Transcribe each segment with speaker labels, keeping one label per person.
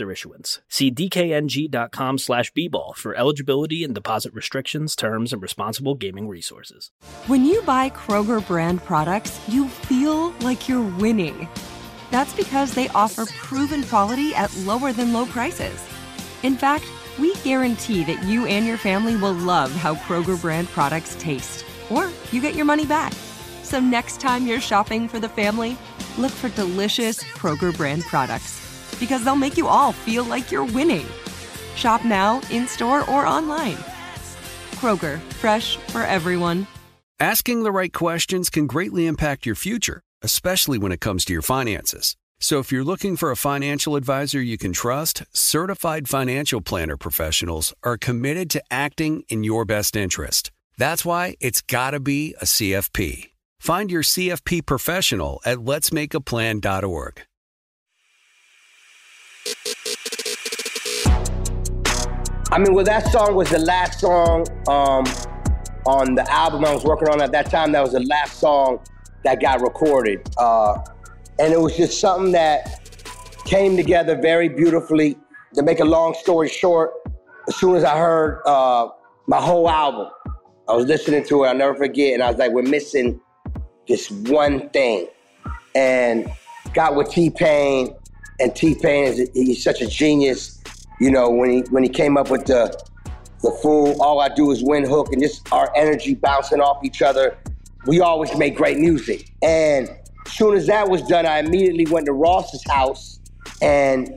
Speaker 1: issuance. See dkng.com slash bball for eligibility and deposit restrictions, terms, and responsible gaming resources.
Speaker 2: When you buy Kroger brand products, you feel like you're winning. That's because they offer proven quality at lower than low prices. In fact, we guarantee that you and your family will love how Kroger brand products taste, or you get your money back. So next time you're shopping for the family, look for delicious Kroger brand products because they'll make you all feel like you're winning. Shop now, in store, or online. Kroger, fresh for everyone.
Speaker 3: Asking the right questions can greatly impact your future, especially when it comes to your finances. So if you're looking for a financial advisor you can trust, certified financial planner professionals are committed to acting in your best interest. That's why it's got to be a CFP. Find your CFP professional at letsmakeaplan.org.
Speaker 4: I mean, well, that song was the last song um, on the album I was working on at that time. That was the last song that got recorded. Uh, and it was just something that came together very beautifully. To make a long story short, as soon as I heard uh, my whole album, I was listening to it, I'll never forget, and I was like, we're missing this one thing. And got with T Pain, and T Pain is he's such a genius. You know, when he when he came up with the the full all I do is win hook and just our energy bouncing off each other, we always make great music. And as soon as that was done, I immediately went to Ross's house and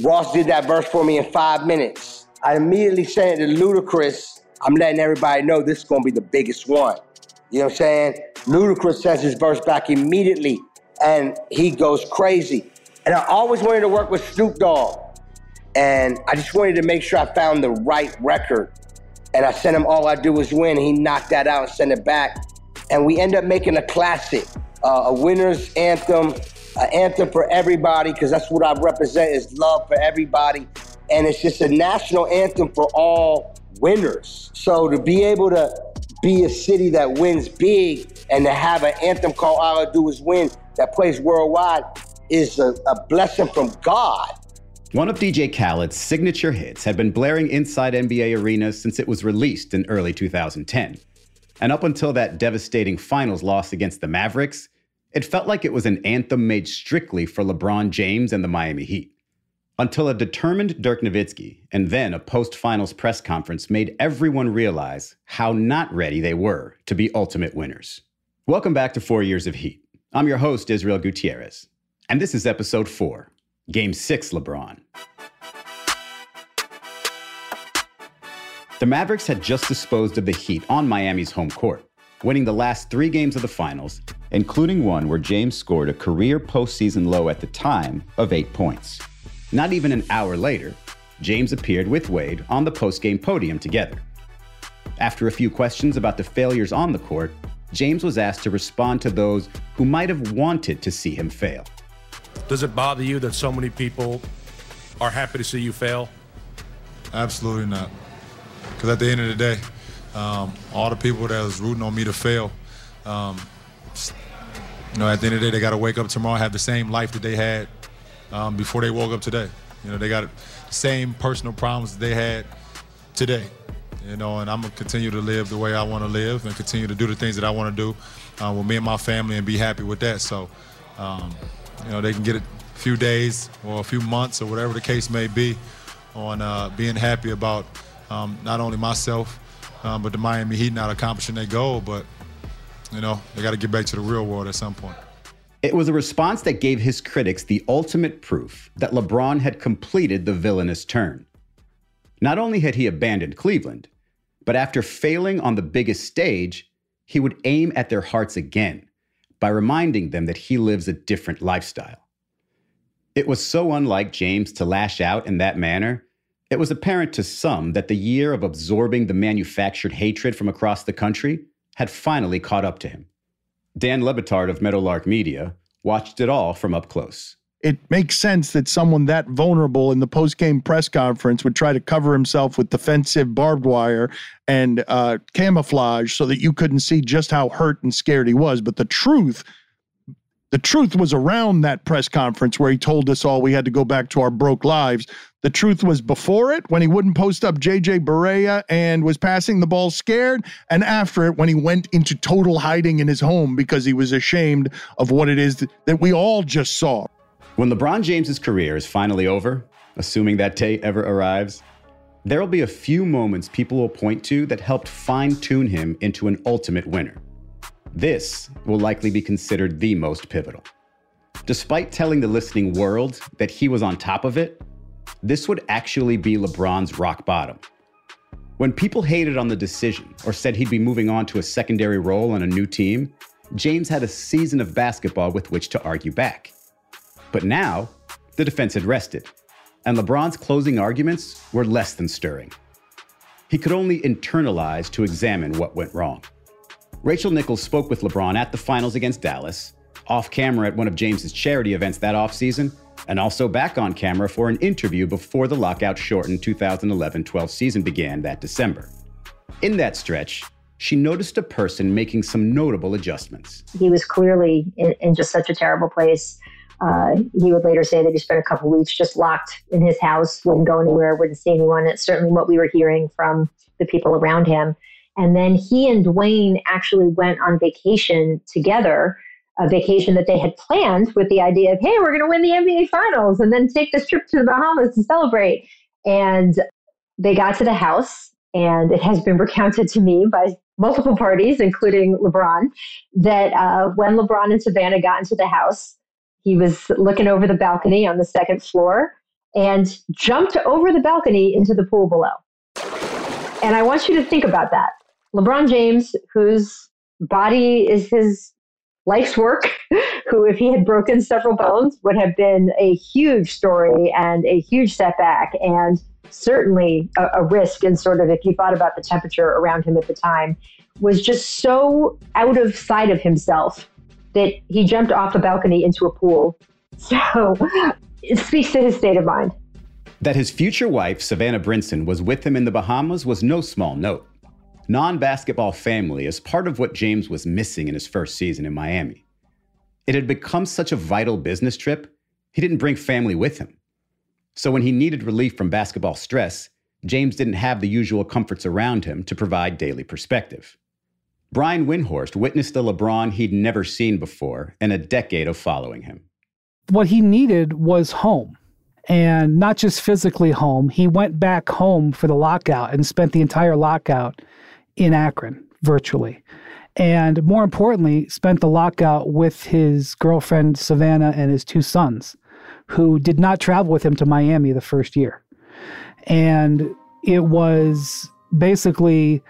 Speaker 4: Ross did that verse for me in five minutes. I immediately sent it to Ludacris. I'm letting everybody know this is gonna be the biggest one. You know what I'm saying? Ludacris sends his verse back immediately and he goes crazy. And I always wanted to work with Snoop Dogg. And I just wanted to make sure I found the right record. And I sent him All I Do Is Win. He knocked that out and sent it back. And we end up making a classic, uh, a winner's anthem, an anthem for everybody, because that's what I represent is love for everybody. And it's just a national anthem for all winners. So to be able to be a city that wins big and to have an anthem called All I Do Is Win that plays worldwide is a, a blessing from God.
Speaker 5: One of DJ Khaled's signature hits had been blaring inside NBA arenas since it was released in early 2010. And up until that devastating finals loss against the Mavericks, it felt like it was an anthem made strictly for LeBron James and the Miami Heat. Until a determined Dirk Nowitzki and then a post finals press conference made everyone realize how not ready they were to be ultimate winners. Welcome back to Four Years of Heat. I'm your host, Israel Gutierrez, and this is episode four Game six, LeBron. The Mavericks had just disposed of the Heat on Miami's home court, winning the last three games of the finals, including one where James scored a career postseason low at the time of eight points. Not even an hour later, James appeared with Wade on the postgame podium together. After a few questions about the failures on the court, James was asked to respond to those who might have wanted to see him fail.
Speaker 6: Does it bother you that so many people are happy to see you fail?
Speaker 7: Absolutely not. Because at the end of the day, um, all the people that was rooting on me to fail, um, you know, at the end of the day, they got to wake up tomorrow and have the same life that they had um, before they woke up today. You know, they got the same personal problems that they had today. You know, and I'm gonna continue to live the way I want to live and continue to do the things that I want to do uh, with me and my family and be happy with that. So, um, you know, they can get a few days or a few months or whatever the case may be on uh, being happy about um, not only myself, um, but the Miami Heat not accomplishing their goal. But, you know, they got to get back to the real world at some point.
Speaker 5: It was a response that gave his critics the ultimate proof that LeBron had completed the villainous turn. Not only had he abandoned Cleveland, but after failing on the biggest stage, he would aim at their hearts again by reminding them that he lives a different lifestyle. It was so unlike James to lash out in that manner, it was apparent to some that the year of absorbing the manufactured hatred from across the country had finally caught up to him. Dan Le Batard of Meadowlark Media watched it all from up close.
Speaker 8: It makes sense that someone that vulnerable in the post-game press conference would try to cover himself with defensive barbed wire and uh, camouflage so that you couldn't see just how hurt and scared he was. But the truth the truth was around that press conference where he told us all we had to go back to our broke lives. The truth was before it when he wouldn't post up JJ Barea and was passing the ball scared, and after it when he went into total hiding in his home because he was ashamed of what it is that we all just saw.
Speaker 5: When LeBron James's career is finally over, assuming that day ever arrives, there will be a few moments people will point to that helped fine tune him into an ultimate winner. This will likely be considered the most pivotal. Despite telling the listening world that he was on top of it, this would actually be LeBron's rock bottom. When people hated on the decision or said he'd be moving on to a secondary role on a new team, James had a season of basketball with which to argue back. But now, the defense had rested, and LeBron's closing arguments were less than stirring. He could only internalize to examine what went wrong. Rachel Nichols spoke with LeBron at the finals against Dallas, off camera at one of James's charity events that offseason, and also back on camera for an interview before the lockout shortened 2011 12 season began that December. In that stretch, she noticed a person making some notable adjustments.
Speaker 9: He was clearly in, in just such a terrible place. Uh, he would later say that he spent a couple weeks just locked in his house, wouldn't go anywhere, wouldn't see anyone. It's certainly what we were hearing from the people around him. And then he and Dwyane actually went on vacation together, a vacation that they had planned with the idea of, hey, we're going to win the NBA Finals and then take this trip to the Bahamas to celebrate. And they got to the house, and it has been recounted to me by multiple parties, including LeBron, that uh, when LeBron and Savannah got into the house, he was looking over the balcony on the second floor and jumped over the balcony into the pool below. And I want you to think about that. LeBron James, whose body is his life's work, who, if he had broken several bones, would have been a huge story and a huge setback, and certainly a, a risk. And sort of, if you thought about the temperature around him at the time, was just so out of sight of himself that he jumped off a balcony into a pool. So it speaks to his state of mind.
Speaker 5: That his future wife, Savannah Brinson, was with him in the Bahamas was no small note non basketball family is part of what James was missing in his first season in Miami. It had become such a vital business trip, he didn't bring family with him. So when he needed relief from basketball stress, James didn't have the usual comforts around him to provide daily perspective. Brian Windhorst witnessed a LeBron he'd never seen before in a decade of following him.
Speaker 10: What he needed was home and not just physically home. He went back home for the lockout and spent the entire lockout in Akron virtually. And more importantly, spent the lockout with his girlfriend Savannah and his two sons, who did not travel with him to Miami the first year. And it was basically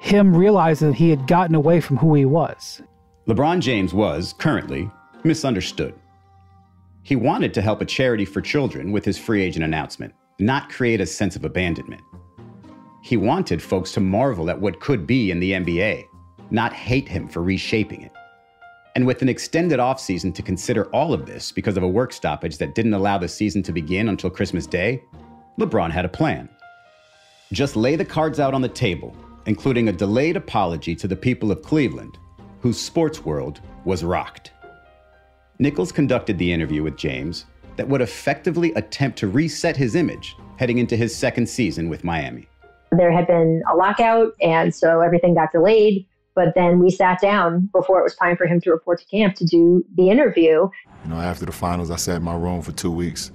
Speaker 10: him realizing that he had gotten away from who he was.
Speaker 5: LeBron James was, currently, misunderstood. He wanted to help a charity for children with his free agent announcement, not create a sense of abandonment. He wanted folks to marvel at what could be in the NBA, not hate him for reshaping it. And with an extended offseason to consider all of this because of a work stoppage that didn't allow the season to begin until Christmas Day, LeBron had a plan. Just lay the cards out on the table, including a delayed apology to the people of Cleveland, whose sports world was rocked. Nichols conducted the interview with James that would effectively attempt to reset his image heading into his second season with Miami.
Speaker 9: There had been a lockout, and so everything got delayed. But then we sat down before it was time for him to report to camp to do the interview.
Speaker 7: You know, after the finals, I sat in my room for two weeks,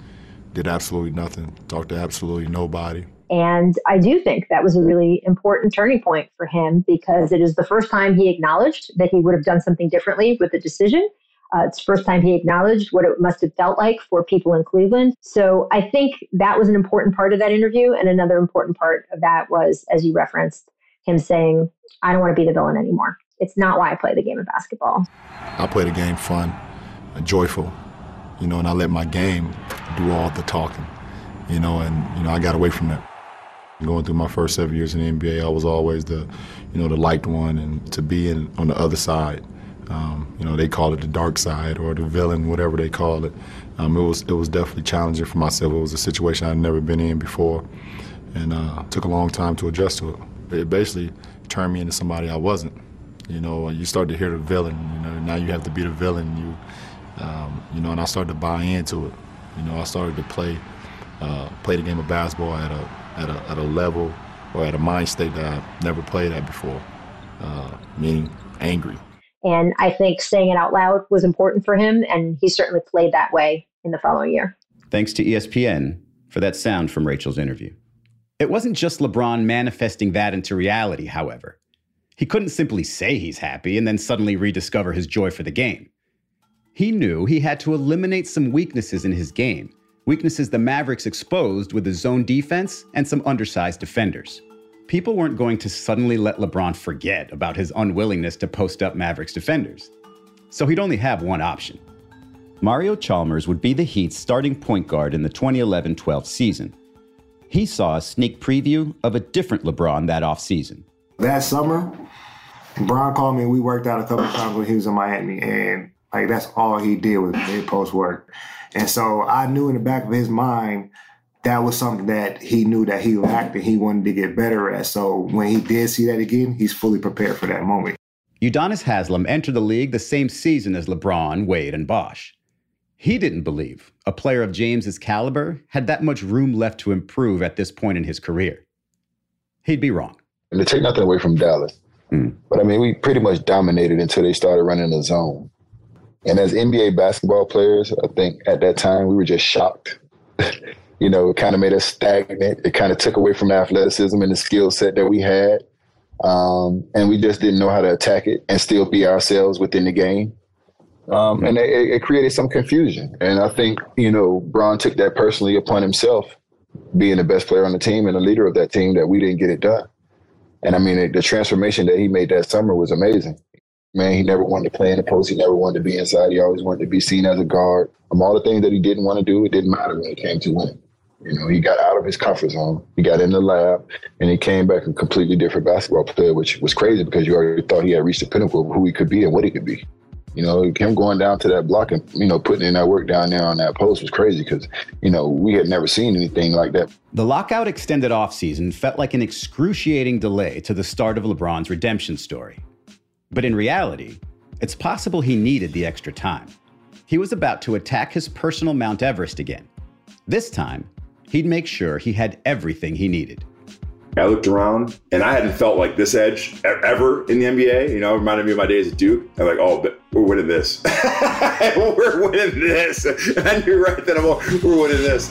Speaker 7: did absolutely nothing, talked to absolutely nobody.
Speaker 9: And I do think that was a really important turning point for him because it is the first time he acknowledged that he would have done something differently with the decision. Uh, it's the first time he acknowledged what it must have felt like for people in Cleveland. So I think that was an important part of that interview. And another important part of that was, as you referenced, him saying, I don't want to be the villain anymore. It's not why I play the game of basketball.
Speaker 11: I play the game fun, joyful, you know, and I let my game do all the talking, you know, and, you know, I got away from that. Going through my first seven years in the NBA, I was always the, you know, the liked one, and to be in on the other side, um, you know, they call it the dark side or the villain, whatever they call it. Um, it was it was definitely challenging for myself. It was a situation I'd never been in before, and uh, took a long time to adjust to it. It basically turned me into somebody I wasn't. You know, you start to hear the villain. You know, now you have to be the villain. You, um, you know, and I started to buy into it. You know, I started to play uh, play the game of basketball at a at a at a level or at a mind state that I've never played at before, uh, meaning angry.
Speaker 9: And I think saying it out loud was important for him, and he certainly played that way in the following year.
Speaker 5: Thanks to ESPN for that sound from Rachel's interview. It wasn't just LeBron manifesting that into reality, however. He couldn't simply say he's happy and then suddenly rediscover his joy for the game. He knew he had to eliminate some weaknesses in his game, weaknesses the Mavericks exposed with his zone defense and some undersized defenders. People weren't going to suddenly let LeBron forget about his unwillingness to post up Mavericks defenders. So he'd only have one option. Mario Chalmers would be the Heat's starting point guard in the 2011 12 season. He saw a sneak preview of a different LeBron that offseason.
Speaker 12: That summer, Bron called me and we worked out a couple times when he was in Miami, and like that's all he did was post work. And so I knew in the back of his mind that was something that he knew that he lacked and he wanted to get better at. So when he did see that again, he's fully prepared for that moment.
Speaker 5: Udonis Haslem entered the league the same season as LeBron, Wade, and Bosh. He didn't believe a player of James's caliber had that much room left to improve at this point in his career. He'd be wrong.
Speaker 13: And to take nothing away from Dallas, mm. but I mean, we pretty much dominated until they started running the zone. And as NBA basketball players, I think at that time we were just shocked you know, it kind of made us stagnant. It kind of took away from the athleticism and the skill set that we had. Um, and we just didn't know how to attack it and still be ourselves within the game. Um, and it, it, created some confusion. And I think, you know, Bron took that personally upon himself, being the best player on the team and the leader of that team, that we didn't get it done. And I mean, the transformation that he made that summer was amazing. Man, he never wanted to play in the post. He never wanted to be inside. He always wanted to be seen as a guard. Um, all the things that he didn't want to do, it didn't matter when it came to winning. You know, he got out of his comfort zone. He got in the lab, and he came back a completely different basketball player, which was crazy because you already thought he had reached the pinnacle of who he could be and what he could be. You know, him going down to that block and you know putting in that work down there on that post was crazy because you know we had never seen anything like that.
Speaker 5: The lockout extended offseason felt like an excruciating delay to the start of LeBron's redemption story. But in reality, it's possible he needed the extra time. He was about to attack his personal Mount Everest again. This time, he'd make sure he had everything he needed.
Speaker 14: I looked around and I hadn't felt like this edge ever in the NBA. You know, it reminded me of my days at Duke. I'm like, oh, we're winning this. we're winning this. And knew right then, I'm like, we're winning this.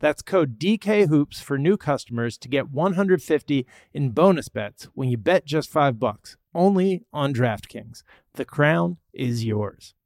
Speaker 15: That's code DKHOOPS for new customers to get 150 in bonus bets when you bet just 5 bucks. Only on DraftKings. The crown is yours.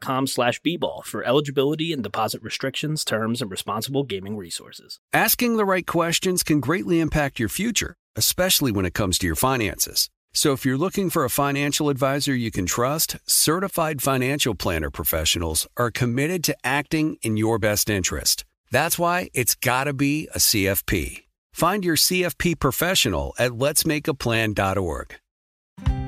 Speaker 1: com slash bball for eligibility and deposit restrictions, terms, and responsible gaming resources.
Speaker 3: Asking the right questions can greatly impact your future, especially when it comes to your finances. So if you're looking for a financial advisor you can trust, certified financial planner professionals are committed to acting in your best interest. That's why it's got to be a CFP. Find your CFP professional at letsmakeaplan.org.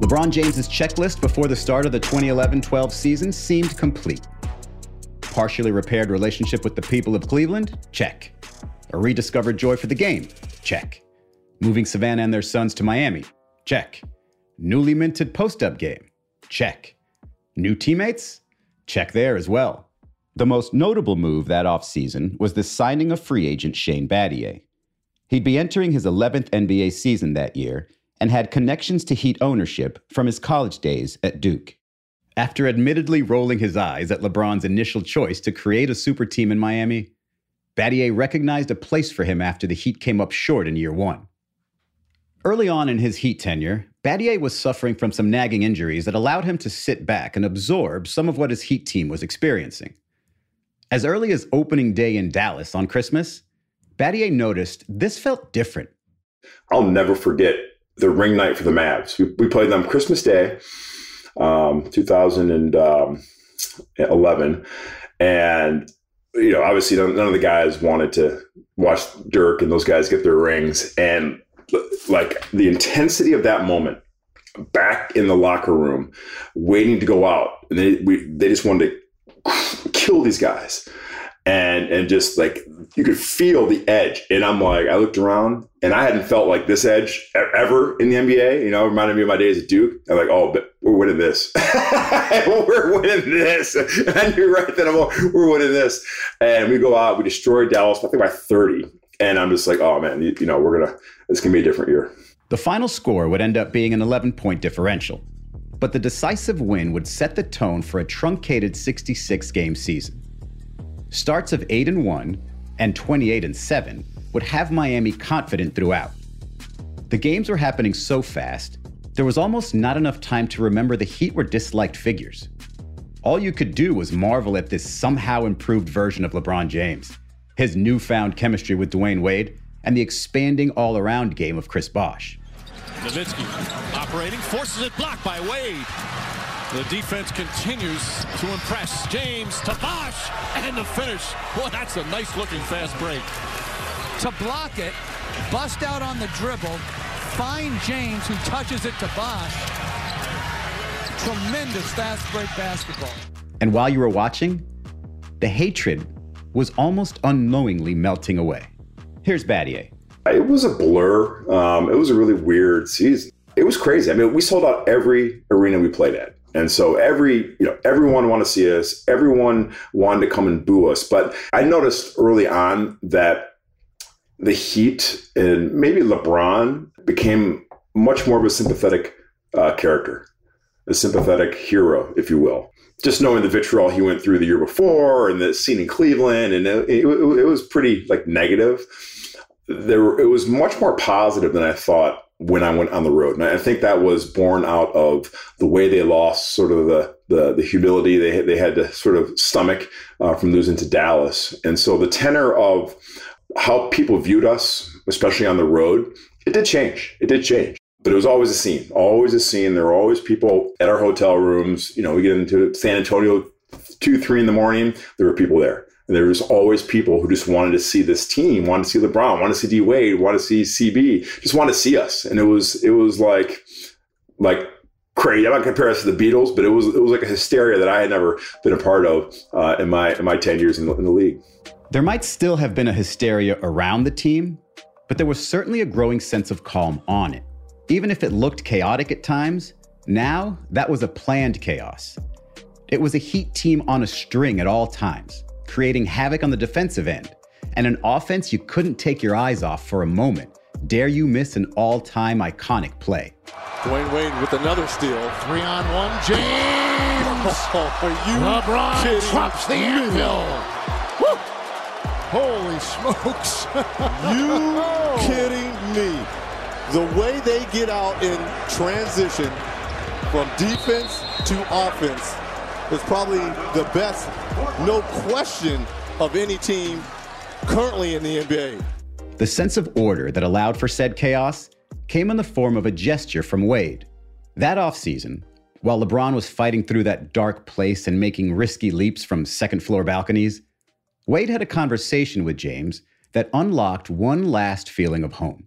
Speaker 5: LeBron James's checklist before the start of the 2011-12 season seemed complete. Partially repaired relationship with the people of Cleveland? Check. A rediscovered joy for the game? Check. Moving Savannah and their sons to Miami? Check. Newly minted post-up game? Check. New teammates? Check there as well. The most notable move that offseason was the signing of free agent Shane Battier. He'd be entering his 11th NBA season that year and had connections to Heat ownership from his college days at Duke. After admittedly rolling his eyes at LeBron's initial choice to create a super team in Miami, Battier recognized a place for him after the Heat came up short in year one. Early on in his Heat tenure, Battier was suffering from some nagging injuries that allowed him to sit back and absorb some of what his Heat team was experiencing. As early as opening day in Dallas on Christmas, Battier noticed this felt different.
Speaker 14: I'll never forget the ring night for the Mavs. We, we played them Christmas Day, um, 2011, and you know, obviously, none, none of the guys wanted to watch Dirk and those guys get their rings, and like the intensity of that moment back in the locker room, waiting to go out, and they we, they just wanted to kill these guys and and just like you could feel the edge. And I'm like, I looked around and I hadn't felt like this edge ever in the NBA. You know, it reminded me of my days at Duke. I'm like, oh, but we're winning this. we're winning this. And knew right then, I'm like, we're winning this. And we go out, we destroy Dallas, I think by 30. And I'm just like, oh man, you, you know, we're gonna. It's gonna be a different year.
Speaker 5: The final score would end up being an 11 point differential. But the decisive win would set the tone for a truncated 66 game season. Starts of 8 and 1 and 28 and 7 would have Miami confident throughout. The games were happening so fast, there was almost not enough time to remember the Heat were disliked figures. All you could do was marvel at this somehow improved version of LeBron James, his newfound chemistry with Dwyane Wade, and the expanding all around game of Chris Bosh.
Speaker 16: Nowitzki operating, forces it blocked by Wade. The defense continues to impress. James to Bosh and the finish. Boy, that's a nice looking fast break.
Speaker 17: To block it, bust out on the dribble, find James who touches it to Bosh. Tremendous fast break basketball.
Speaker 5: And while you were watching, the hatred was almost unknowingly melting away. Here's Battier.
Speaker 14: It was a blur. Um, it was a really weird season. It was crazy. I mean, we sold out every arena we played at. And so every, you know, everyone wanted to see us. Everyone wanted to come and boo us. But I noticed early on that the Heat and maybe LeBron became much more of a sympathetic uh, character, a sympathetic hero, if you will. Just knowing the vitriol he went through the year before and the scene in Cleveland, and it, it, it was pretty like negative. There, it was much more positive than I thought when I went on the road. And I think that was born out of the way they lost sort of the the, the humility they they had to sort of stomach uh, from losing to Dallas. And so the tenor of how people viewed us, especially on the road, it did change. It did change. But it was always a scene, always a scene. There were always people at our hotel rooms. You know, we get into San Antonio two, three in the morning. There were people there. There was always people who just wanted to see this team, wanted to see LeBron, wanted to see D Wade, wanted to see CB, just wanted to see us. And it was it was like like crazy. I'm not comparing us to the Beatles, but it was it was like a hysteria that I had never been a part of uh, in my in my ten years in the, in the league.
Speaker 5: There might still have been a hysteria around the team, but there was certainly a growing sense of calm on it. Even if it looked chaotic at times, now that was a planned chaos. It was a Heat team on a string at all times creating havoc on the defensive end, and an offense you couldn't take your eyes off for a moment. Dare you miss an all time iconic play?
Speaker 16: Dwyane Wade with another steal.
Speaker 18: Three on one. James.
Speaker 16: Oh, are you
Speaker 18: LeBron
Speaker 16: kidding
Speaker 18: drops the
Speaker 16: me?
Speaker 18: anvil. Holy smokes.
Speaker 16: You kidding me? The way they get out in transition from defense to offense is probably the best, no question, of any team currently in the NBA.
Speaker 5: The sense of order that allowed for said chaos came in the form of a gesture from Wade. That offseason, while LeBron was fighting through that dark place and making risky leaps from second floor balconies, Wade had a conversation with James that unlocked one last feeling of home.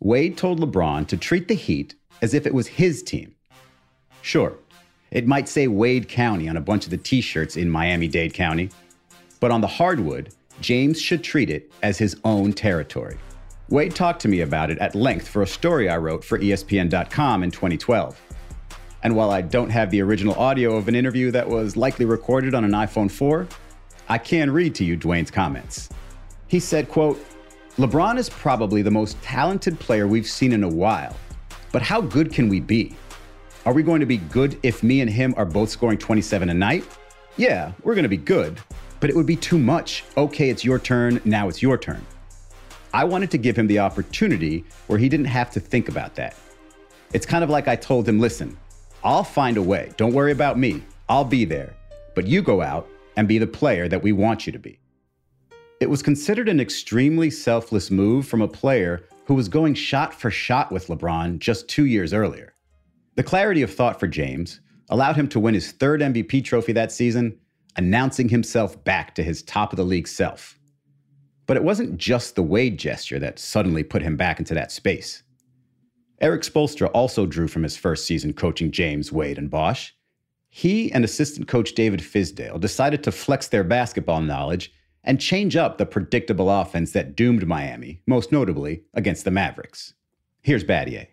Speaker 5: Wade told LeBron to treat the Heat as if it was his team. Sure, it might say Wade County on a bunch of the t shirts in Miami Dade County, but on the hardwood, James should treat it as his own territory. Wade talked to me about it at length for a story I wrote for ESPN.com in 2012. And while I don't have the original audio of an interview that was likely recorded on an iPhone 4, I can read to you Dwyane's comments. He said, quote, LeBron is probably the most talented player we've seen in a while, but how good can we be? Are we going to be good if me and him are both scoring 27 a night? Yeah, we're going to be good, but it would be too much. Okay, it's your turn, now it's your turn. I wanted to give him the opportunity where he didn't have to think about that. It's kind of like I told him, listen, I'll find a way. Don't worry about me. I'll be there. But you go out and be the player that we want you to be. It was considered an extremely selfless move from a player who was going shot for shot with LeBron just two years earlier. The clarity of thought for James allowed him to win his third MVP trophy that season, announcing himself back to his top of the league self. But it wasn't just the Wade gesture that suddenly put him back into that space. Erik Spoelstra also drew from his first season coaching James, Wade, and Bosh. He and assistant coach David Fizdale decided to flex their basketball knowledge and change up the predictable offense that doomed Miami, most notably against the Mavericks. Here's Battier.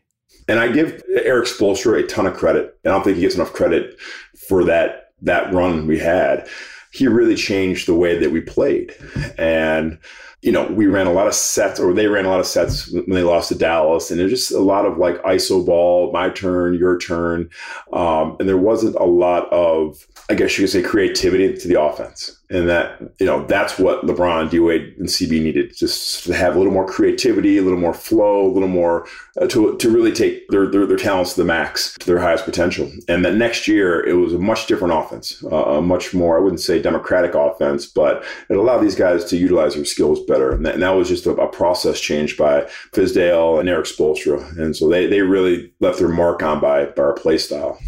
Speaker 14: And I give Erik Spoelstra a ton of credit. And I don't think he gets enough credit for that that run we had. He really changed the way that we played. And, you know, we ran a lot of sets, or they ran a lot of sets when they lost to Dallas. And there's just a lot of like ISO ball, my turn, your turn. Um, and there wasn't a lot of, I guess you could say, creativity to the offense. And that, you know, that's what LeBron, D Wade, and CB needed just to have a little more creativity, a little more flow, a little more uh, to, to really take their, their, their talents to the max, to their highest potential. And that next year, it was a much different offense, uh, a much more, I wouldn't say democratic offense, but it allowed these guys to utilize their skills better. And that, and that was just a, a process change by Fizdale and Erik Spoelstra. And so they, they really left their mark on by, by our play style.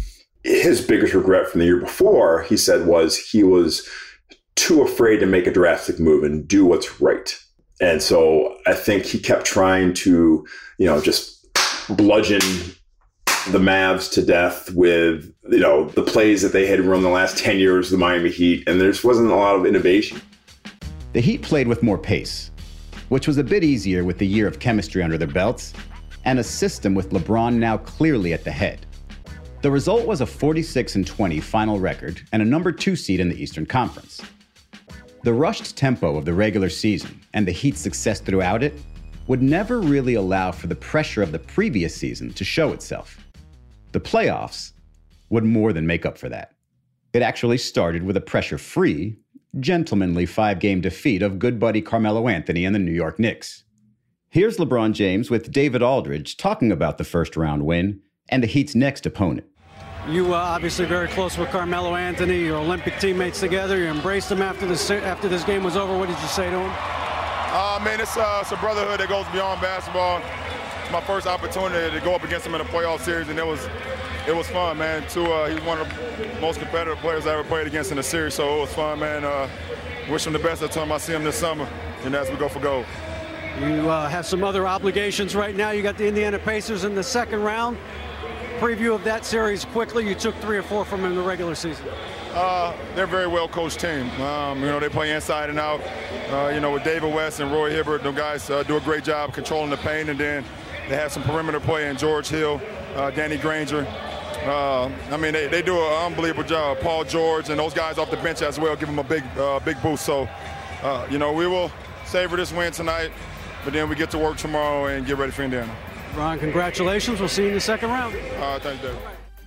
Speaker 14: His biggest regret from the year before, he said, was he was too afraid to make a drastic move and do what's right. And so I think he kept trying to, you know, just bludgeon the Mavs to death with, you know, the plays that they had run the last 10 years of the Miami Heat. And there just wasn't a lot of innovation.
Speaker 5: The Heat played with more pace, which was a bit easier with the year of chemistry under their belts, and a system with LeBron now clearly at the head. The result was a 46 and 20 final record and a number two seed in the Eastern Conference. The rushed tempo of the regular season and the Heat's success throughout it would never really allow for the pressure of the previous season to show itself. The playoffs would more than make up for that. It actually started with a pressure free, gentlemanly five game defeat of good buddy Carmelo Anthony and the New York Knicks. Here's LeBron James with David Aldridge talking about the first round win and the Heat's next opponent.
Speaker 19: You uh, obviously very close with Carmelo Anthony, your Olympic teammates together. You embraced him after this after this game was over. What did you say to him?
Speaker 20: Uh, man, it's, uh, it's a brotherhood that goes beyond basketball. It's my first opportunity to go up against him in a playoff series, and it was it was fun, man. Two, uh, he's one of the most competitive players I ever played against in the series, so it was fun, man. Uh, wish him the best. I told him I see him this summer, and as we go for gold.
Speaker 19: You uh, have some other obligations right now. You got the Indiana Pacers in the second round. Preview of that series quickly. You took three or four from them in the regular season.
Speaker 20: Uh, they're a very well coached team. Um, you know, they play inside and out. Uh, you know, with David West and Roy Hibbert, the guys uh, do a great job controlling the paint, and then they have some perimeter play in George Hill, uh, Danny Granger. Uh, I mean, they, they do an unbelievable job. Paul George and those guys off the bench as well give them a big uh, big boost. So you know, we will savor this win tonight, but then we get to work tomorrow and get ready for Indiana.
Speaker 19: Ron, congratulations. We'll see you in the second round.
Speaker 20: Uh, thanks, David.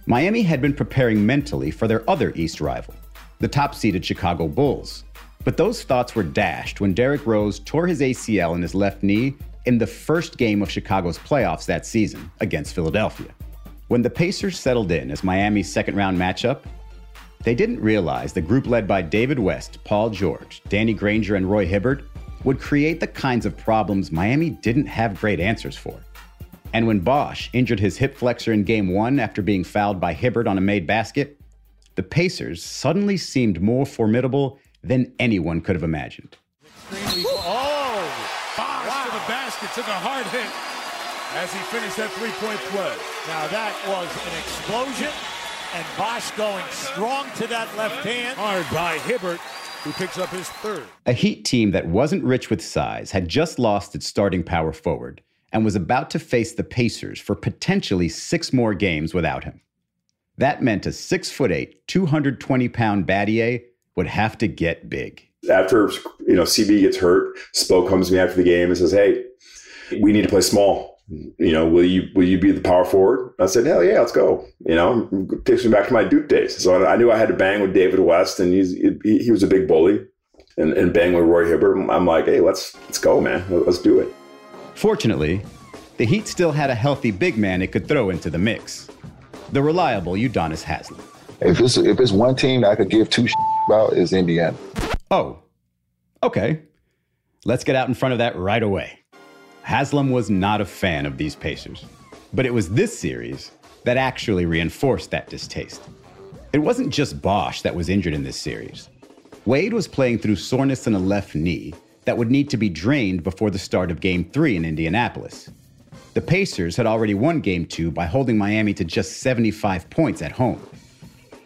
Speaker 5: Miami had been preparing mentally for their other East rival, the top seeded Chicago Bulls. But those thoughts were dashed when Derrick Rose tore his ACL in his left knee in the first game of Chicago's playoffs that season against Philadelphia. When the Pacers settled in as Miami's second round matchup, they didn't realize the group led by David West, Paul George, Danny Granger, and Roy Hibbert would create the kinds of problems Miami didn't have great answers for. And when Bosh injured his hip flexor in game one after being fouled by Hibbert on a made basket, the Pacers suddenly seemed more formidable than anyone could have imagined.
Speaker 18: Oh, Bosh wow. to the basket, took a hard hit as he finished that three-point play.
Speaker 21: Now that was an explosion, and Bosh going strong to that left hand.
Speaker 18: Hard by Hibbert, who picks up his third.
Speaker 5: A Heat team that wasn't rich with size had just lost its starting power forward and was about to face the Pacers for potentially six more games without him. That meant a six foot eight, 220 pound Battier would have to get big.
Speaker 14: After you know CB gets hurt, Spo comes to me after the game and says, "Hey, we need to play small. You know, will you will you be the power forward?" I said, "Hell yeah, let's go." You know, takes me back to my Duke days. So I knew I had to bang with David West, and he's he, he was a big bully, and, and bang with Roy Hibbert. I'm like, "Hey, let's let's go, man. Let's do it."
Speaker 5: Fortunately, the Heat still had a healthy big man it could throw into the mix. The reliable Udonis Haslem.
Speaker 13: If it's if it's one team that I could give two about is Indiana.
Speaker 5: Oh, okay. Let's get out in front of that right away. Haslem was not a fan of these Pacers, but it was this series that actually reinforced that distaste. It wasn't just Bosh that was injured in this series. Wade was playing through soreness in a left knee that would need to be drained before the start of Game 3 in Indianapolis. The Pacers had already won Game 2 by holding Miami to just 75 points at home.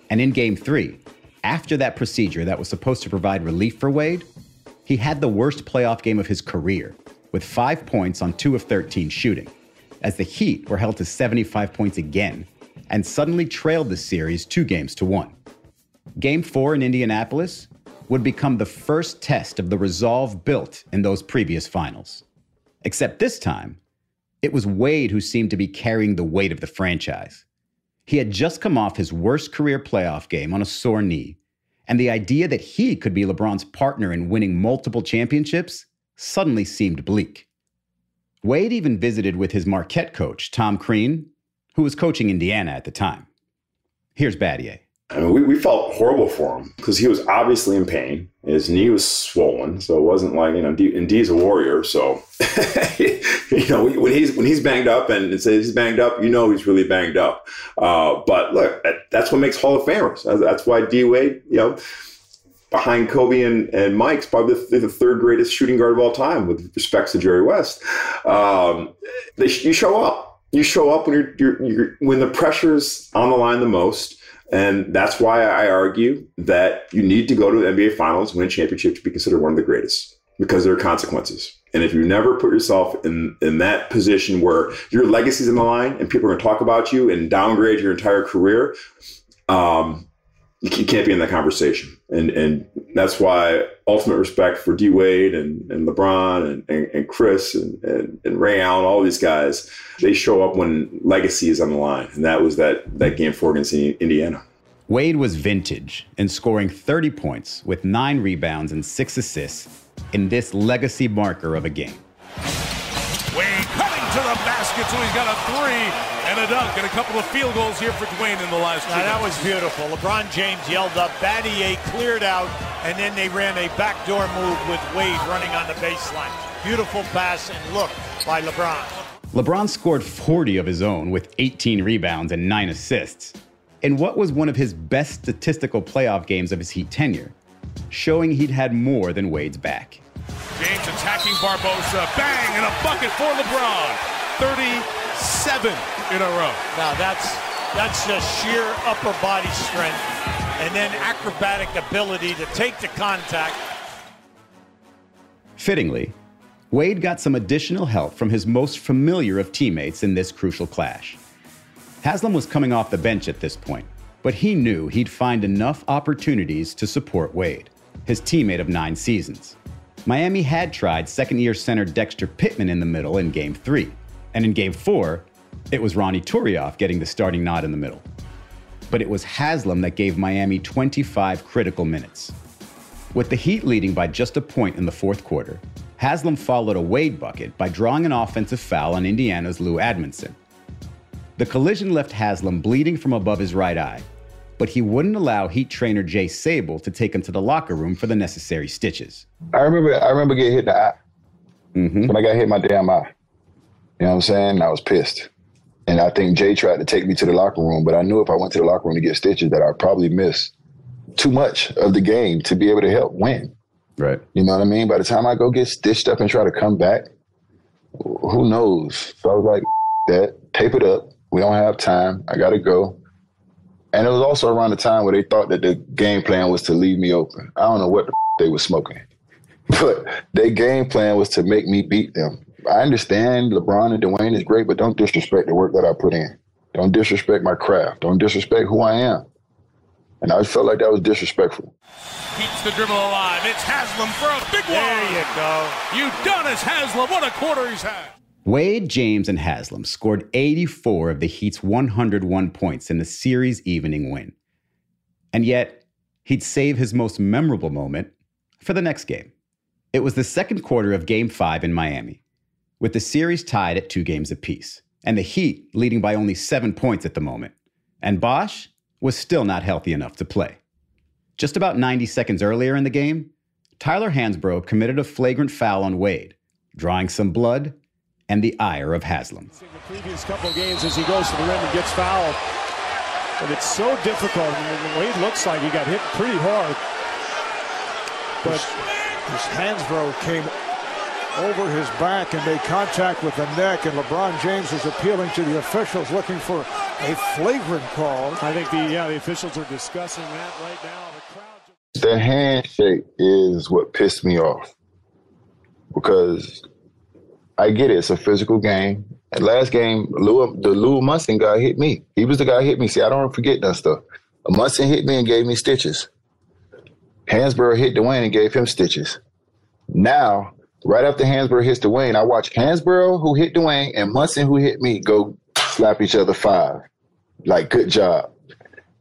Speaker 5: And in Game 3, after that procedure that was supposed to provide relief for Wade, he had the worst playoff game of his career, with five points on 2 of 13 shooting, as the Heat were held to 75 points again and suddenly trailed the series two games to one. Game 4 in Indianapolis would become the first test of the resolve built in those previous finals. Except this time, it was Wade who seemed to be carrying the weight of the franchise. He had just come off his worst career playoff game on a sore knee, and the idea that he could be LeBron's partner in winning multiple championships suddenly seemed bleak. Wade even visited with his Marquette coach, Tom Crean, who was coaching Indiana at the time. Here's Battier.
Speaker 14: I mean, we, we felt horrible for him because he was obviously in pain. His knee was swollen, so it wasn't like you know. D, and D's a warrior, so you know when he's when he's banged up and it says he's banged up, you know he's really banged up. Uh, but look, that's what makes Hall of Famers. That's why D Wade, you know, behind Kobe and, and Mike's probably the, the, third greatest shooting guard of all time with respects to Jerry West. Um, they, you show up. You show up when you're, you're, you're when the pressure's on the line the most and that's why I argue that you need to go to the NBA Finals, win a championship to be considered one of the greatest because there are consequences. And if you never put yourself in, in that position where your legacy's in the line and people are going to talk about you and downgrade your entire career, um, you can't be in that conversation. And and that's why ultimate respect for D Wade and, and LeBron and, and, and Chris and, and, and, Ray Allen, all these guys, they show up when legacy is on the line. And that was that that game four against Indiana.
Speaker 5: Wade was vintage in scoring 30 points with nine rebounds and six assists in this legacy marker of a game.
Speaker 18: Wade cutting to the basket, so he's got a three and a dunk and a couple of field goals here for Dwyane in the last
Speaker 21: now, That was beautiful. LeBron James yelled up, Battier cleared out, and then they ran a backdoor move with Wade running on the baseline. Beautiful pass and look by LeBron.
Speaker 5: LeBron scored 40 of his own with 18 rebounds and 9 assists in what was one of his best statistical playoff games of his Heat tenure, showing he'd had more than Wade's back.
Speaker 18: James attacking Barbosa. Bang! And a bucket for LeBron. 37 in a row.
Speaker 21: Now that's that's just sheer upper body strength and then acrobatic ability to take the contact.
Speaker 5: Fittingly, Wade got some additional help from his most familiar of teammates in this crucial clash. Haslem was coming off the bench at this point, but he knew he'd find enough opportunities to support Wade, his teammate of nine seasons. Miami had tried second year center Dexter Pittman in the middle in game three. And in game four, it was Ronnie Turiaf getting the starting nod in the middle. But it was Haslem that gave Miami 25 critical minutes. With the Heat leading by just a point in the fourth quarter, Haslem followed a Wade bucket by drawing an offensive foul on Indiana's Lou Amundson. The collision left Haslem bleeding from above his right eye, but he wouldn't allow Heat trainer Jay Sabol to take him to the locker room for the necessary stitches.
Speaker 13: I remember I remember getting hit in the eye.
Speaker 5: Mm-hmm.
Speaker 13: When I got hit in my damn eye. You know what I'm saying? I was pissed. And I think Jay tried to take me to the locker room, but I knew if I went to the locker room to get stitches that I'd probably miss too much of the game to be able to help win.
Speaker 5: Right.
Speaker 13: You know what I mean? By the time I go get stitched up and try to come back, who knows? So I was like, that, tape it up. We don't have time. I got to go. And it was also around the time where they thought that the game plan was to leave me open. I don't know what the they were smoking, but their game plan was to make me beat them. I understand LeBron and Dwyane is great, but don't disrespect the work that I put in. Don't disrespect my craft. Don't disrespect who I am. And I felt like that was disrespectful.
Speaker 18: Keeps the dribble alive. It's Haslem for a big one.
Speaker 22: There you go.
Speaker 18: Udonis Haslem. What a quarter he's had.
Speaker 5: Wade, James, and Haslem scored 84 of the Heat's 101 points in the series evening win. And yet, he'd save his most memorable moment for the next game. It was the second quarter of Game 5 in Miami, with the series tied at two games apiece, and the Heat leading by only seven points at the moment. And Bosh was still not healthy enough to play. Just about 90 seconds earlier in the game, Tyler Hansbrough committed a flagrant foul on Wade, drawing some blood and the ire of Haslem.
Speaker 21: The previous couple of games as he goes to the rim and gets fouled. But it's so difficult. I Wade looks like he got hit pretty hard. But his Hansbrough came over his back and made contact with the neck, and LeBron James is appealing to the officials looking for a flagrant call. I think the yeah the officials are discussing that right now. The crowd.
Speaker 13: The handshake is what pissed me off because I get it. It's a physical game. And last game, Lou, the Lou Amundson guy hit me. He was the guy who hit me. See, I don't forget that stuff. Amundson hit me and gave me stitches. Hansbrough hit Dwyane and gave him stitches. Now, right after Hansbrough hits Dwyane, I watch Hansbrough who hit Dwyane and Amundson who hit me go slap each other five. Like, good job.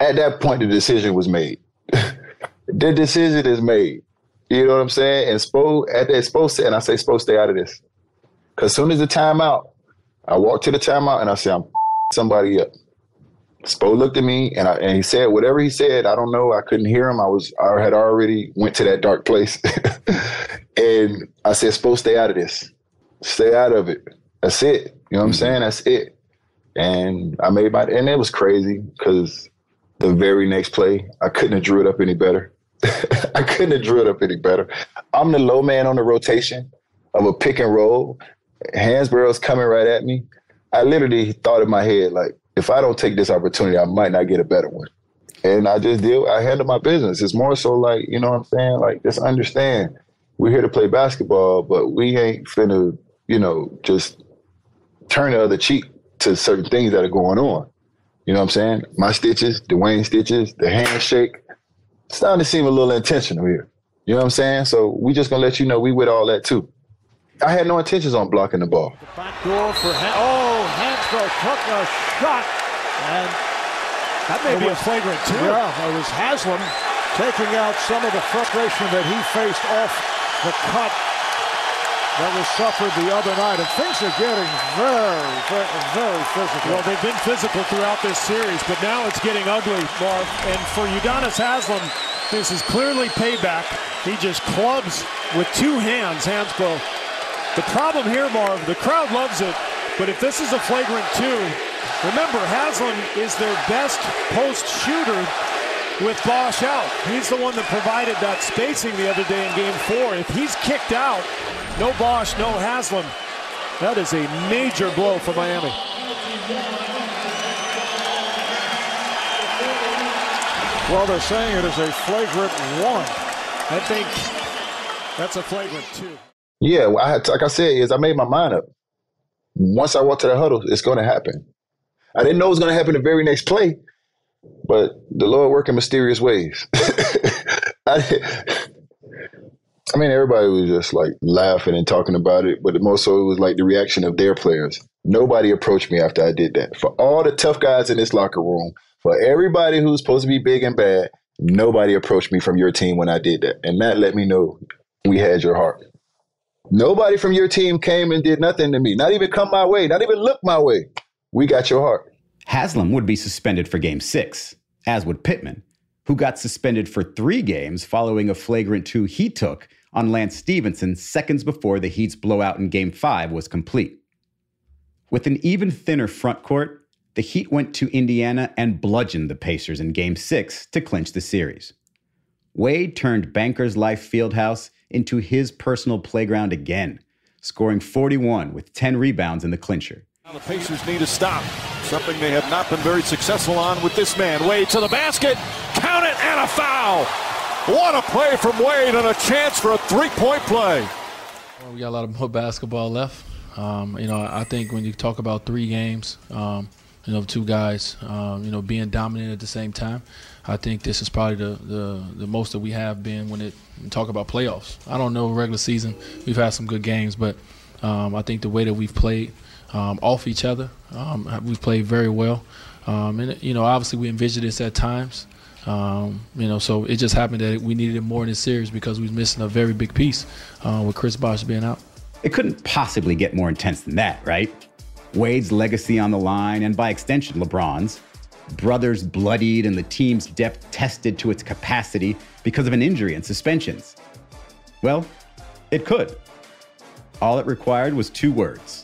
Speaker 13: At that point, the decision was made. the decision is made. You know what I'm saying? And Spo, at that Spo said, and I say, Spo, stay out of this. Because as soon as the timeout, I walk to the timeout and I say, I'm somebody up. Spo looked at me and, I, and he said whatever he said. I don't know. I couldn't hear him. I was I had already went to that dark place, and I said, "Spo, stay out of this. Stay out of it. That's it. You know what I'm mm-hmm. saying? That's it." And I made my and it was crazy because the very next play I couldn't have drew it up any better. I couldn't have drew it up any better. I'm the low man on the rotation of a pick and roll. Hansbrough's coming right at me. I literally thought in my head, like, if I don't take this opportunity, I might not get a better one. And I just deal, I handle my business. It's more so like, you know what I'm saying? Like, just understand we're here to play basketball, but we ain't finna, you know, just turn the other cheek to certain things that are going on. You know what I'm saying? My stitches, Dwyane stitches, the handshake, it's starting to seem a little intentional here. You know what I'm saying? So we just gonna let you know we with all that too. I had no intentions on blocking the ball.
Speaker 21: Back door for Han- oh Hansbrough took a shot and that may be a flagrant too. Yeah, it was Haslem taking out some of the frustration that he faced off the cut that was suffered the other night. And things are getting very, very, very physical. Well, they've been physical throughout this series, but now it's getting ugly, Marv. And for Udonis Haslem, this is clearly payback. He just clubs with two hands, Hansbrough. The problem here, Marv, the crowd loves it, but if this is a flagrant two, remember Haslem is their best post shooter with Bosh out. He's the one that provided that spacing the other day in game four. If he's kicked out, no Bosh, no Haslem. That is a major blow for Miami. Well, they're saying it is a flagrant one. I think that's a flagrant two.
Speaker 13: Yeah, well, I had, like I said, is I made my mind up. Once I walk to the huddle, it's going to happen. I didn't know it was going to happen the very next play, but the Lord work in mysterious ways. I, I mean, everybody was just like laughing and talking about it, but more so it was like the reaction of their players. Nobody approached me after I did that. For all the tough guys in this locker room, for everybody who's supposed to be big and bad, nobody approached me from your team when I did that. And that let me know we had your heart. Nobody from your team came and did nothing to me, not even come my way, not even look my way. We got your heart.
Speaker 5: Haslem would be suspended for game six, as would Pittman, who got suspended for three games following a flagrant two he took on Lance Stephenson seconds before the Heat's blowout in game five was complete. With an even thinner front court, the Heat went to Indiana and bludgeoned the Pacers in game six to clinch the series. Wade turned Bankers Life Fieldhouse into his personal playground again, scoring 41 with 10 rebounds in the clincher.
Speaker 23: The Pacers need a stop, something they have not been very successful on with this man. Wade to the basket, count it, and a foul. What a play from Wade and a chance for a three-point play.
Speaker 24: We got a lot of more basketball left. Um, you know, I think when you talk about three games, um, you know, two guys, um, you know, being dominant at the same time, I think this is probably the, the, the most that we have been when it talk about playoffs. I don't know regular season. We've had some good games, but um, I think the way that we've played um, off each other, um, we've played very well. Um, and you know, obviously we envisioned this at times. Um, you know, so it just happened that we needed it more in this series because we was missing a very big piece uh, with Chris Bosh being out.
Speaker 5: It couldn't possibly get more intense than that, right? Wade's legacy on the line, and by extension, LeBron's brothers bloodied and the team's depth tested to its capacity because of an injury and suspensions? Well, it could. All it required was two words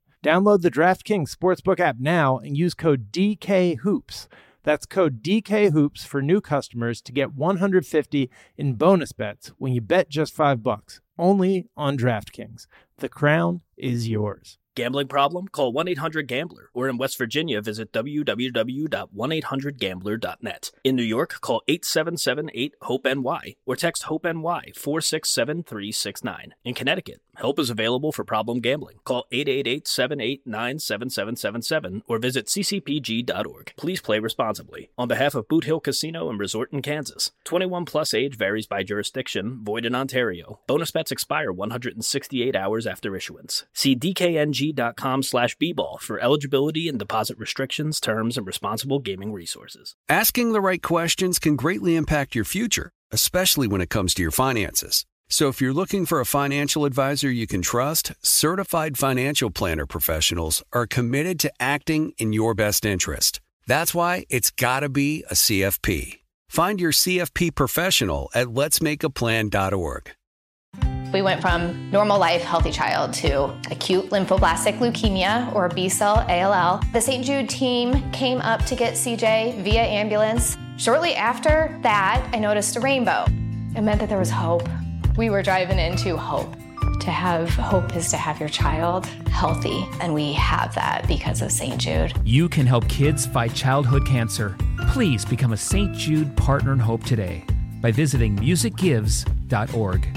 Speaker 15: Download the DraftKings Sportsbook app now and use code DKHOOPS. That's code DKHOOPS for new customers to get 150 in bonus bets when you bet just 5 bucks. Only on DraftKings. The crown is yours.
Speaker 1: Gambling problem? Call 1 800 Gambler. Or in West Virginia, visit www.1800Gambler.net. In New York, call 877 8 HOPE NY or text HOPE NY 467 369. In Connecticut, help is available for problem gambling. Call 888 789 7777 or visit ccpg.org. Please play responsibly. On behalf of Boot Hill Casino and Resort in Kansas, 21 plus age varies by jurisdiction, void in Ontario. Bonus bets expire 168 hours after issuance. See dkng.com slash bball for eligibility and deposit restrictions, terms, and responsible gaming resources.
Speaker 3: Asking the right questions can greatly impact your future, especially when it comes to your finances. So if you're looking for a financial advisor you can trust, certified financial planner professionals are committed to acting in your best interest. That's why it's got to be a CFP. Find your CFP professional at letsmakeaplan.org.
Speaker 25: We went from normal life, healthy child to acute lymphoblastic leukemia or B cell ALL. The St. Jude team came up to get CJ via ambulance. Shortly after that, I noticed a rainbow. It meant that there was hope. We were driving into hope. To have hope is to have your child healthy, and we have that because of St. Jude.
Speaker 26: You can help kids fight childhood cancer. Please become a St. Jude Partner in Hope today by visiting musicgives.org.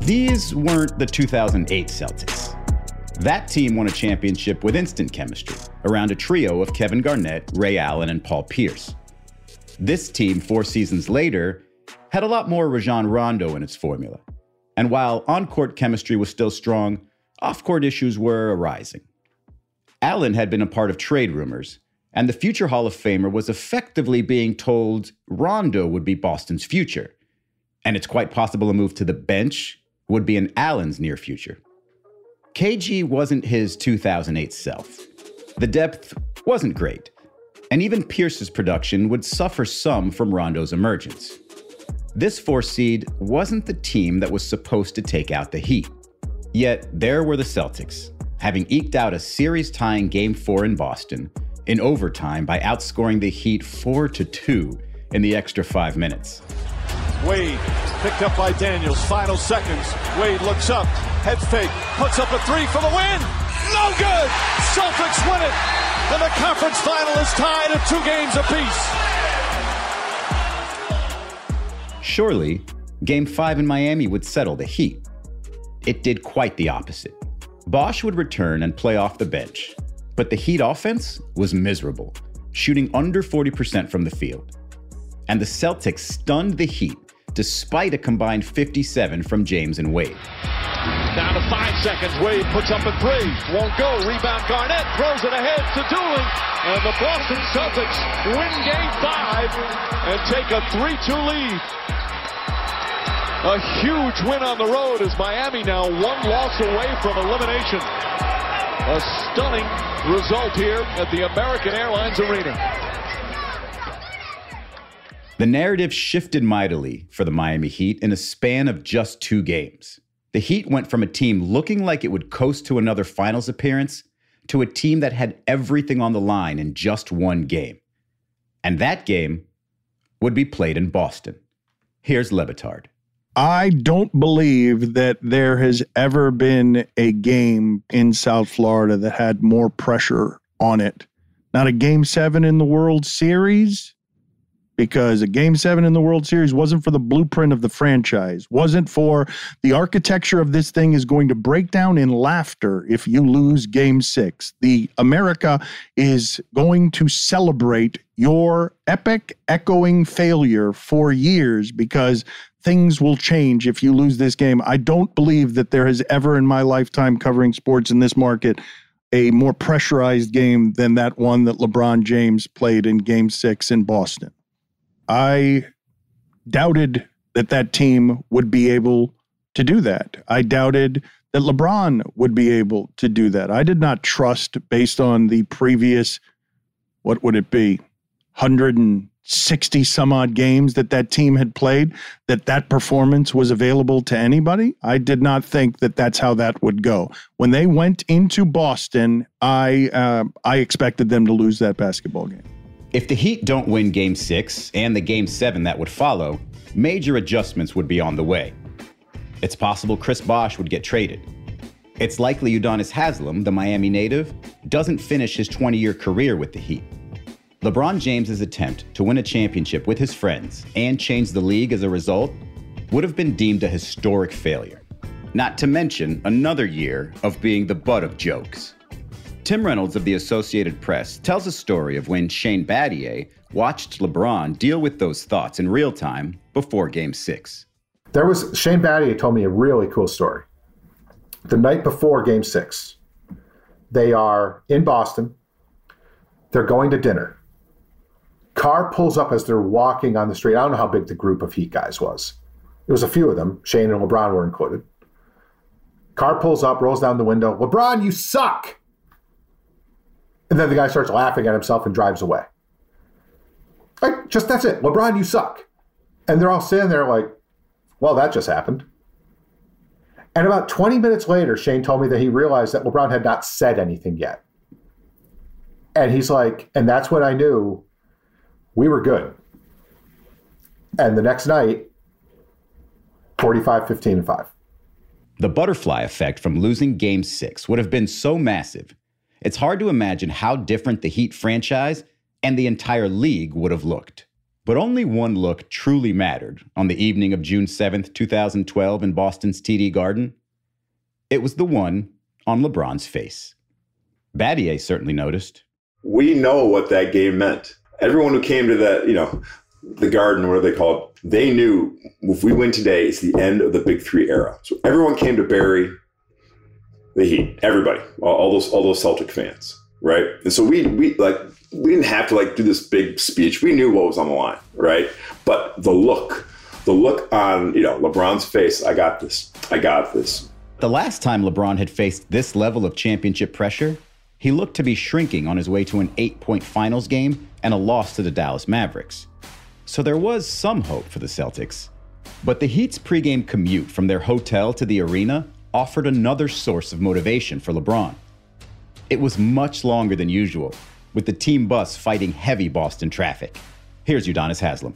Speaker 5: These weren't the 2008 Celtics. That team won a championship with instant chemistry around a trio of Kevin Garnett, Ray Allen, and Paul Pierce. This team, four seasons later, had a lot more Rajon Rondo in its formula. And while on court chemistry was still strong, off court issues were arising. Allen had been a part of trade rumors, and the future Hall of Famer was effectively being told Rondo would be Boston's future. And it's quite possible a move to the bench would be in Allen's near future. KG wasn't his 2008 self. The depth wasn't great, and even Pierce's production would suffer some from Rondo's emergence. This four seed wasn't the team that was supposed to take out the Heat. Yet there were the Celtics, having eked out a series tying Game 4 in Boston in overtime by outscoring the Heat 4 to 2 in the extra 5 minutes.
Speaker 23: Wade picked up by Daniels. Final seconds. Wade looks up, head fake, puts up a three for the win. No good. Celtics win it, and the conference final is tied at two games apiece.
Speaker 5: Surely, Game 5 in Miami would settle the Heat. It did quite the opposite. Bosh would return and play off the bench, but the Heat offense was miserable, shooting under 40% from the field. And the Celtics stunned the Heat despite a combined 57 from James and Wade.
Speaker 23: Down to five seconds. Wade puts up a three. Won't go. Rebound Garnett throws it ahead to Dooling. And the Boston Celtics win game five and take a 3-2 lead. A huge win on the road as Miami now one loss away from elimination. A stunning result here at the American Airlines Arena.
Speaker 5: The narrative shifted mightily for the Miami Heat in a span of just two games. The Heat went from a team looking like it would coast to another finals appearance to a team that had everything on the line in just one game. And that game would be played in Boston. Here's Le Batard.
Speaker 27: I don't believe that there has ever been a game in South Florida that had more pressure on it. Not a game seven in the World Series, because a game seven in the World Series wasn't for the blueprint of the franchise, wasn't for the architecture of this thing is going to break down in laughter if you lose game six. The America is going to celebrate your epic echoing failure for years because things will change if you lose this game. I don't believe that there has ever in my lifetime covering sports in this market a more pressurized game than that one that LeBron James played in game six in Boston. I doubted that that team would be able to do that. I doubted that LeBron would be able to do that. I did not trust based on the previous, what would it be, 160 some odd games that that team had played, that that performance was available to anybody. I did not think that that's how that would go. When they went into Boston, I uh, I expected them to lose that basketball game.
Speaker 5: If the Heat don't win Game 6 and the Game 7 that would follow, major adjustments would be on the way. It's possible Chris Bosh would get traded. It's likely Udonis Haslem, the Miami native, doesn't finish his 20 year career with the Heat. LeBron James's attempt to win a championship with his friends and change the league as a result would have been deemed a historic failure. Not to mention another year of being the butt of jokes. Tim Reynolds of the Associated Press tells a story of when Shane Battier watched LeBron deal with those thoughts in real time before Game 6.
Speaker 28: There was Shane Battier told me a really cool story. The night before Game 6, they are in Boston. They're going to dinner. Car pulls up as they're walking on the street. I don't know how big the group of Heat guys was. It was a few of them. Shane and LeBron were included. Car pulls up, rolls down the window. LeBron, you suck. And then the guy starts laughing at himself and drives away. Like, just that's it. LeBron, you suck. And they're all sitting there like, well, that just happened. And about 20 minutes later, Shane told me that he realized that LeBron had not said anything yet. And he's like, and that's when I knew we were good. And the next night, 45, 15, and 5.
Speaker 5: The butterfly effect from losing game six would have been so massive it's hard to imagine how different the Heat franchise and the entire league would have looked. But only one look truly mattered on the evening of June 7th, 2012, in Boston's TD Garden. It was the one on LeBron's face. Battier certainly noticed.
Speaker 14: We know what that game meant. Everyone who came to that, you know, the Garden, what do they call it? They knew if we win today, it's the end of the Big Three era. So everyone came to bury the Heat, everybody, all, all, those all those Celtic fans, right? And so we we like we didn't have to like do this big speech. We knew what was on the line, right? But the look, the look on you know LeBron's face, I got this, I got this.
Speaker 5: The last time LeBron had faced this level of championship pressure, he looked to be shrinking on his way to an eight-point finals game and a loss to the Dallas Mavericks. So there was some hope for the Celtics. But the Heat's pregame commute from their hotel to the arena offered another source of motivation for LeBron. It was much longer than usual, with the team bus fighting heavy Boston traffic. Here's Udonis Haslem.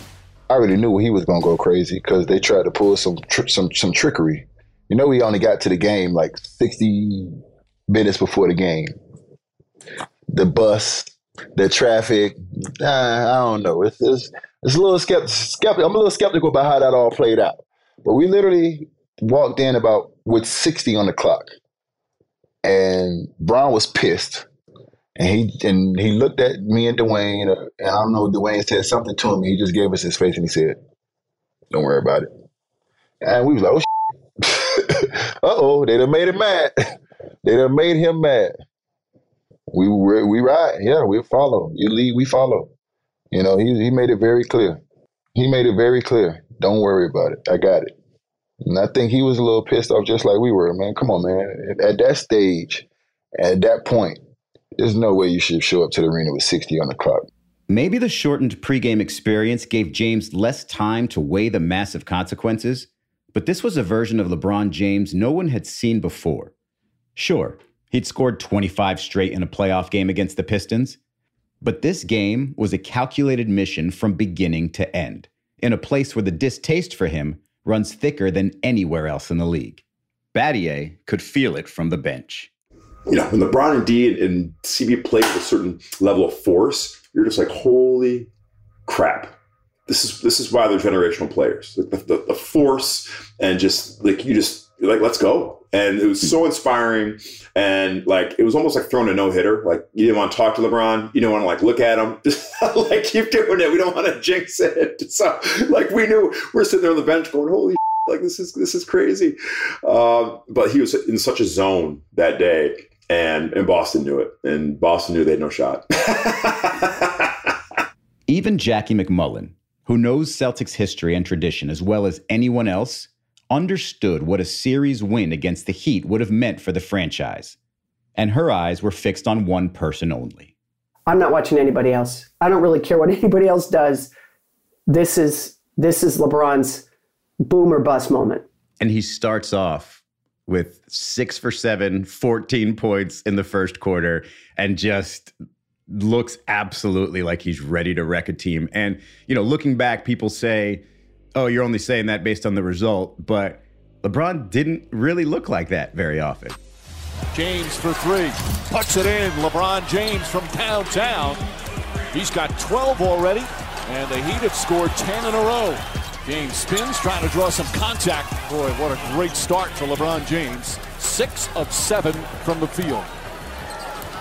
Speaker 13: I already knew he was gonna go crazy because they tried to pull some tr- some some trickery. You know, we only got to the game like 60 minutes before the game. The bus, the traffic, uh, I don't know. It's, it's, it's a little skeptical. skeptic. I'm a little skeptical about how that all played out. But we literally walked in about with 60 on the clock, and Bron was pissed. And he and he looked at me and Dwyane, uh, and I don't know. Dwyane said something to him. He just gave us his face and he said, "Don't worry about it." And we was like, "Oh, uh oh, they done made him mad. they done made him mad." We we, we ride, yeah, we follow. You lead, we follow. You know, he he made it very clear. He made it very clear. Don't worry about it. I got it. And I think he was a little pissed off, just like we were. Man, come on, man. At that stage, at that point, there's no way you should show up to the arena with 60 on the clock.
Speaker 5: Maybe the shortened pregame experience gave James less time to weigh the massive consequences, but this was a version of LeBron James no one had seen before. Sure, he'd scored 25 straight in a playoff game against the Pistons, but this game was a calculated mission from beginning to end, in a place where the distaste for him runs thicker than anywhere else in the league. Battier could feel it from the bench
Speaker 14: you know, when LeBron and D and CB play with a certain level of force, you're just like, holy crap. This is this is why they're generational players. The, the, the force and just like you just like let's go. And it was so inspiring. And like it was almost like throwing a no hitter. Like you didn't want to talk to LeBron. You didn't want to like look at him. Just like keep doing it. We don't want to jinx it. So like we knew we're sitting there on the bench going, holy like this is this is crazy. Uh, but he was in such a zone that day and and Boston knew it, and Boston knew they had no shot.
Speaker 5: Even Jackie MacMullan who knows Celtics history and tradition as well as anyone else, understood what a series win against the Heat would have meant for the franchise. And her eyes were fixed on one person only.
Speaker 29: I'm not watching anybody else. I don't really care what anybody else does. This is this is LeBron's boom or bust moment.
Speaker 5: And he starts off with six for seven, 14 points in the first quarter, and just looks absolutely like he's ready to wreck a team. And, you know, looking back, people say, oh, you're only saying that based on the result. But LeBron didn't really look like that very often.
Speaker 23: James for three. Puts it in. LeBron James from downtown. He's got 12 already, and the Heat have scored 10 in a row. James spins, trying to draw some contact. Boy, what a great start for LeBron James. Six of seven from the field.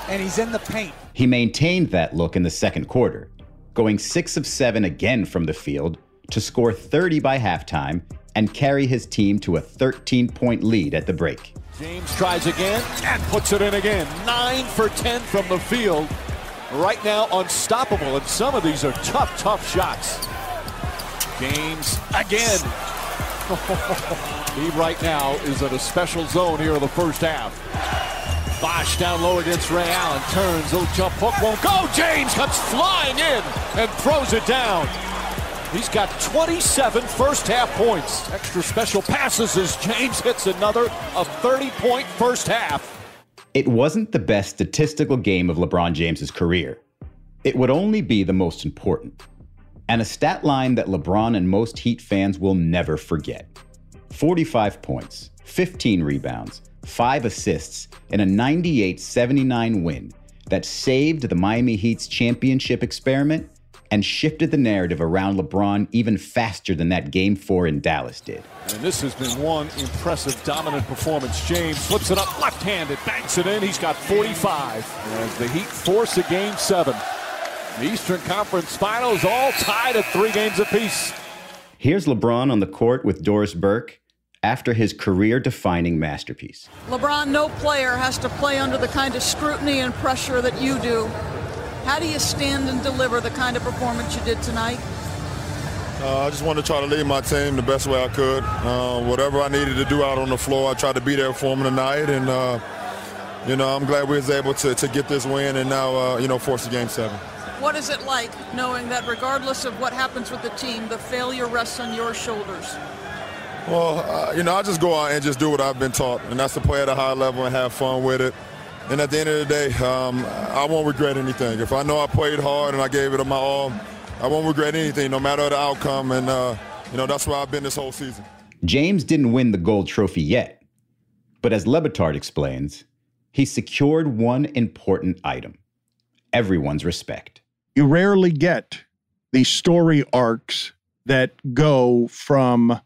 Speaker 30: And he's in the paint.
Speaker 5: He maintained that look in the second quarter, going six of seven again from the field to score 30 by halftime and carry his team to a 13 point lead at the break.
Speaker 23: James tries again and puts it in again. Nine for 10 from the field. Right now, unstoppable, and some of these are tough, tough shots. James again. he right now is in a special zone here in the first half. Bosh down low against Ray Allen. Turns, little jump hook won't go. James comes flying in and throws it down. He's got 27 first half points. Extra special passes as James hits another a 30 point first half.
Speaker 5: It wasn't the best statistical game of LeBron James's career. It would only be the most important and a stat line that LeBron and most Heat fans will never forget 45 points, 15 rebounds, 5 assists in a 98 79 win that saved the Miami Heat's championship experiment and shifted the narrative around LeBron even faster than that game four in Dallas did.
Speaker 23: And this has been one impressive, dominant performance. James flips it up left handed, banks it in. He's got 45 as the Heat force a game seven. The Eastern Conference Finals all tied at three games apiece.
Speaker 5: Here's LeBron on the court with Doris Burke after his career defining masterpiece.
Speaker 31: LeBron, no player has to play under the kind of scrutiny and pressure that you do. How do you stand and deliver the kind of performance you did tonight?
Speaker 20: Uh, I just wanted to try to lead my team the best way I could. Uh, whatever I needed to do out on the floor, I tried to be there for them tonight. And, uh, you know, I'm glad we was able to, to get this win and now, uh, you know, force the game seven.
Speaker 31: What is it like knowing that regardless of what happens with the team, the failure rests on your shoulders?
Speaker 20: Well, uh, you know, I just go out and just do what I've been taught, and that's to play at a high level and have fun with it. And at the end of the day, um, I won't regret anything. If I know I played hard and I gave it my all, I won't regret anything, no matter the outcome. And, uh, you know, that's where I've been this whole season.
Speaker 5: James didn't win the gold trophy yet. But as Le Batard explains, he secured one important item everyone's respect.
Speaker 27: You rarely get these story arcs that go from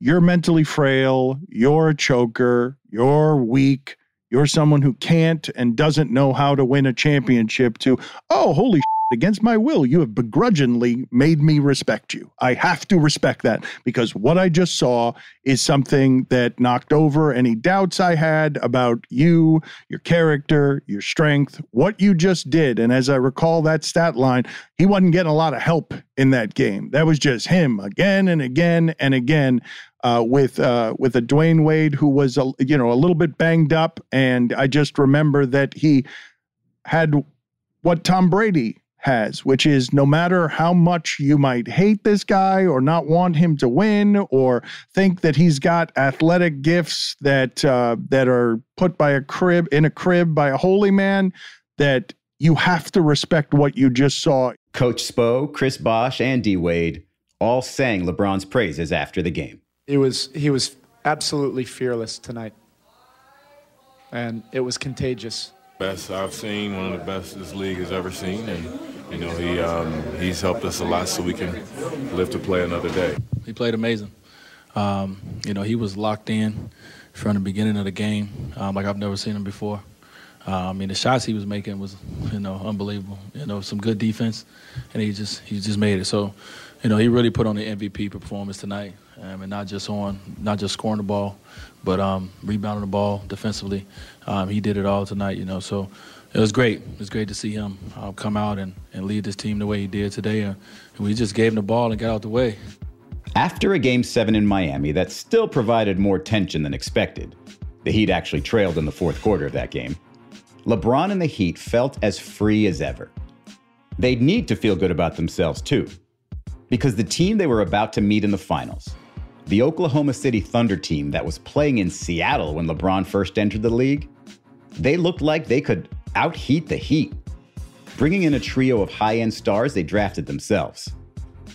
Speaker 27: you're mentally frail, you're a choker, you're weak, you're someone who can't and doesn't know how to win a championship to, oh, holy against my will, you have begrudgingly made me respect you. I have to respect that because what I just saw is something that knocked over any doubts I had about you, your character, your strength, what you just did. And as I recall that stat line, he wasn't getting a lot of help in that game. That was just him again and again and again. Uh, with uh, with a Dwyane Wade who was a, you know a little bit banged up, and I just remember that he had what Tom Brady has, which is no matter how much you might hate this guy or not want him to win or think that he's got athletic gifts that uh, that are put by a crib in a crib by a holy man, that you have to respect what you just saw.
Speaker 5: Coach Spo, Chris Bosh, and D Wade all sang LeBron's praises after the game.
Speaker 32: It was he was absolutely fearless tonight, and it was contagious.
Speaker 33: Best I've seen, one of the best this league has ever seen, and you know he um, he's helped us a lot so we can live to play another day.
Speaker 24: He played amazing. Um, you know he was locked in from the beginning of the game, um, like I've never seen him before. Uh, I mean, the shots he was making was, you know, unbelievable. You know, some good defense, and he just he just made it. So, you know, he really put on the MVP performance tonight, um, and not just on not just scoring the ball, but um, rebounding the ball defensively. Um, he did it all tonight. You know, so it was great. It was great to see him uh, come out and, and lead this team the way he did today. And we just gave him the ball and got out the way.
Speaker 5: After a game seven in Miami that still provided more tension than expected, the Heat actually trailed in the fourth quarter of that game. LeBron and the Heat felt as free as ever. They'd need to feel good about themselves too, because the team they were about to meet in the finals, the Oklahoma City Thunder team that was playing in Seattle when LeBron first entered the league, they looked like they could outheat the Heat, bringing in a trio of high end stars they drafted themselves.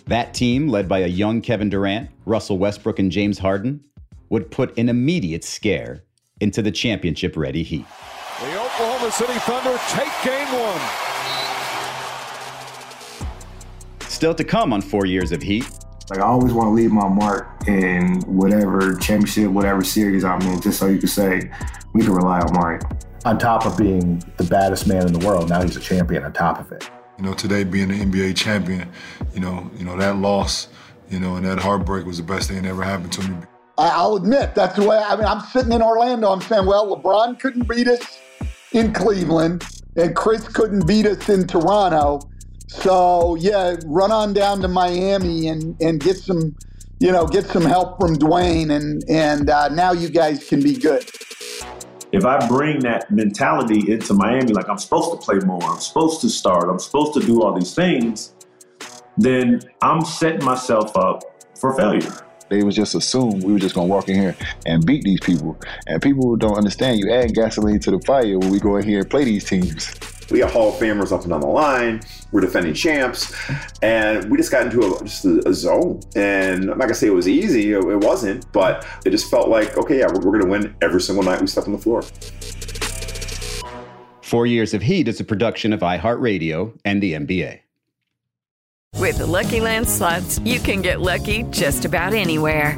Speaker 5: That team, led by a young Kevin Durant, Russell Westbrook, and James Harden, would put an immediate scare into the championship ready Heat.
Speaker 23: The Oklahoma City Thunder take game one.
Speaker 5: Still to come on four years of Heat.
Speaker 34: Like I always want to leave my mark in whatever championship, whatever series I'm in, just so you can say we can rely on Mike.
Speaker 28: On top of being the baddest man in the world, now he's a champion on top of it.
Speaker 33: You know, today being an NBA champion, you know, you know that loss, you know, and that heartbreak was the best thing that ever happened to me.
Speaker 35: I'll admit that's the way. I mean, I'm sitting in Orlando. I'm saying, well, LeBron couldn't beat us in Cleveland, and Chris couldn't beat us in Toronto. So yeah, run on down to Miami and and get some, you know, get some help from Dwyane, and and uh, now you guys can be good.
Speaker 36: If I bring that mentality into Miami, like I'm supposed to play more, I'm supposed to start, I'm supposed to do all these things, then I'm setting myself up for failure.
Speaker 13: They was just assumed we were just gonna walk in here and beat these people. And people don't understand you add gasoline to the fire when we go in here and play these teams.
Speaker 14: We got Hall of Famers up and down the line. We're defending champs, and we just got into a, just a, a zone. And I'm not gonna say it was easy. It, it wasn't, but it just felt like, okay, yeah, we're, we're gonna win every single night we step on the floor.
Speaker 5: Four Years of Heat is a production of iHeartRadio and the NBA.
Speaker 37: With the Lucky Land slots, you can get lucky just about anywhere.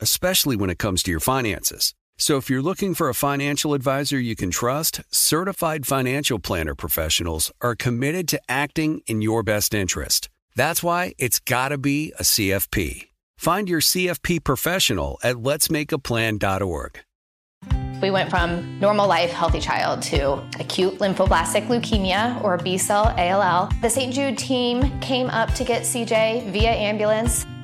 Speaker 3: especially when it comes to your finances. So if you're looking for a financial advisor you can trust, certified financial planner professionals are committed to acting in your best interest. That's why it's got to be a CFP. Find your CFP professional at letsmakeaplan.org.
Speaker 25: We went from normal life, healthy child to acute lymphoblastic leukemia or B cell ALL. The St. Jude team came up to get CJ via ambulance.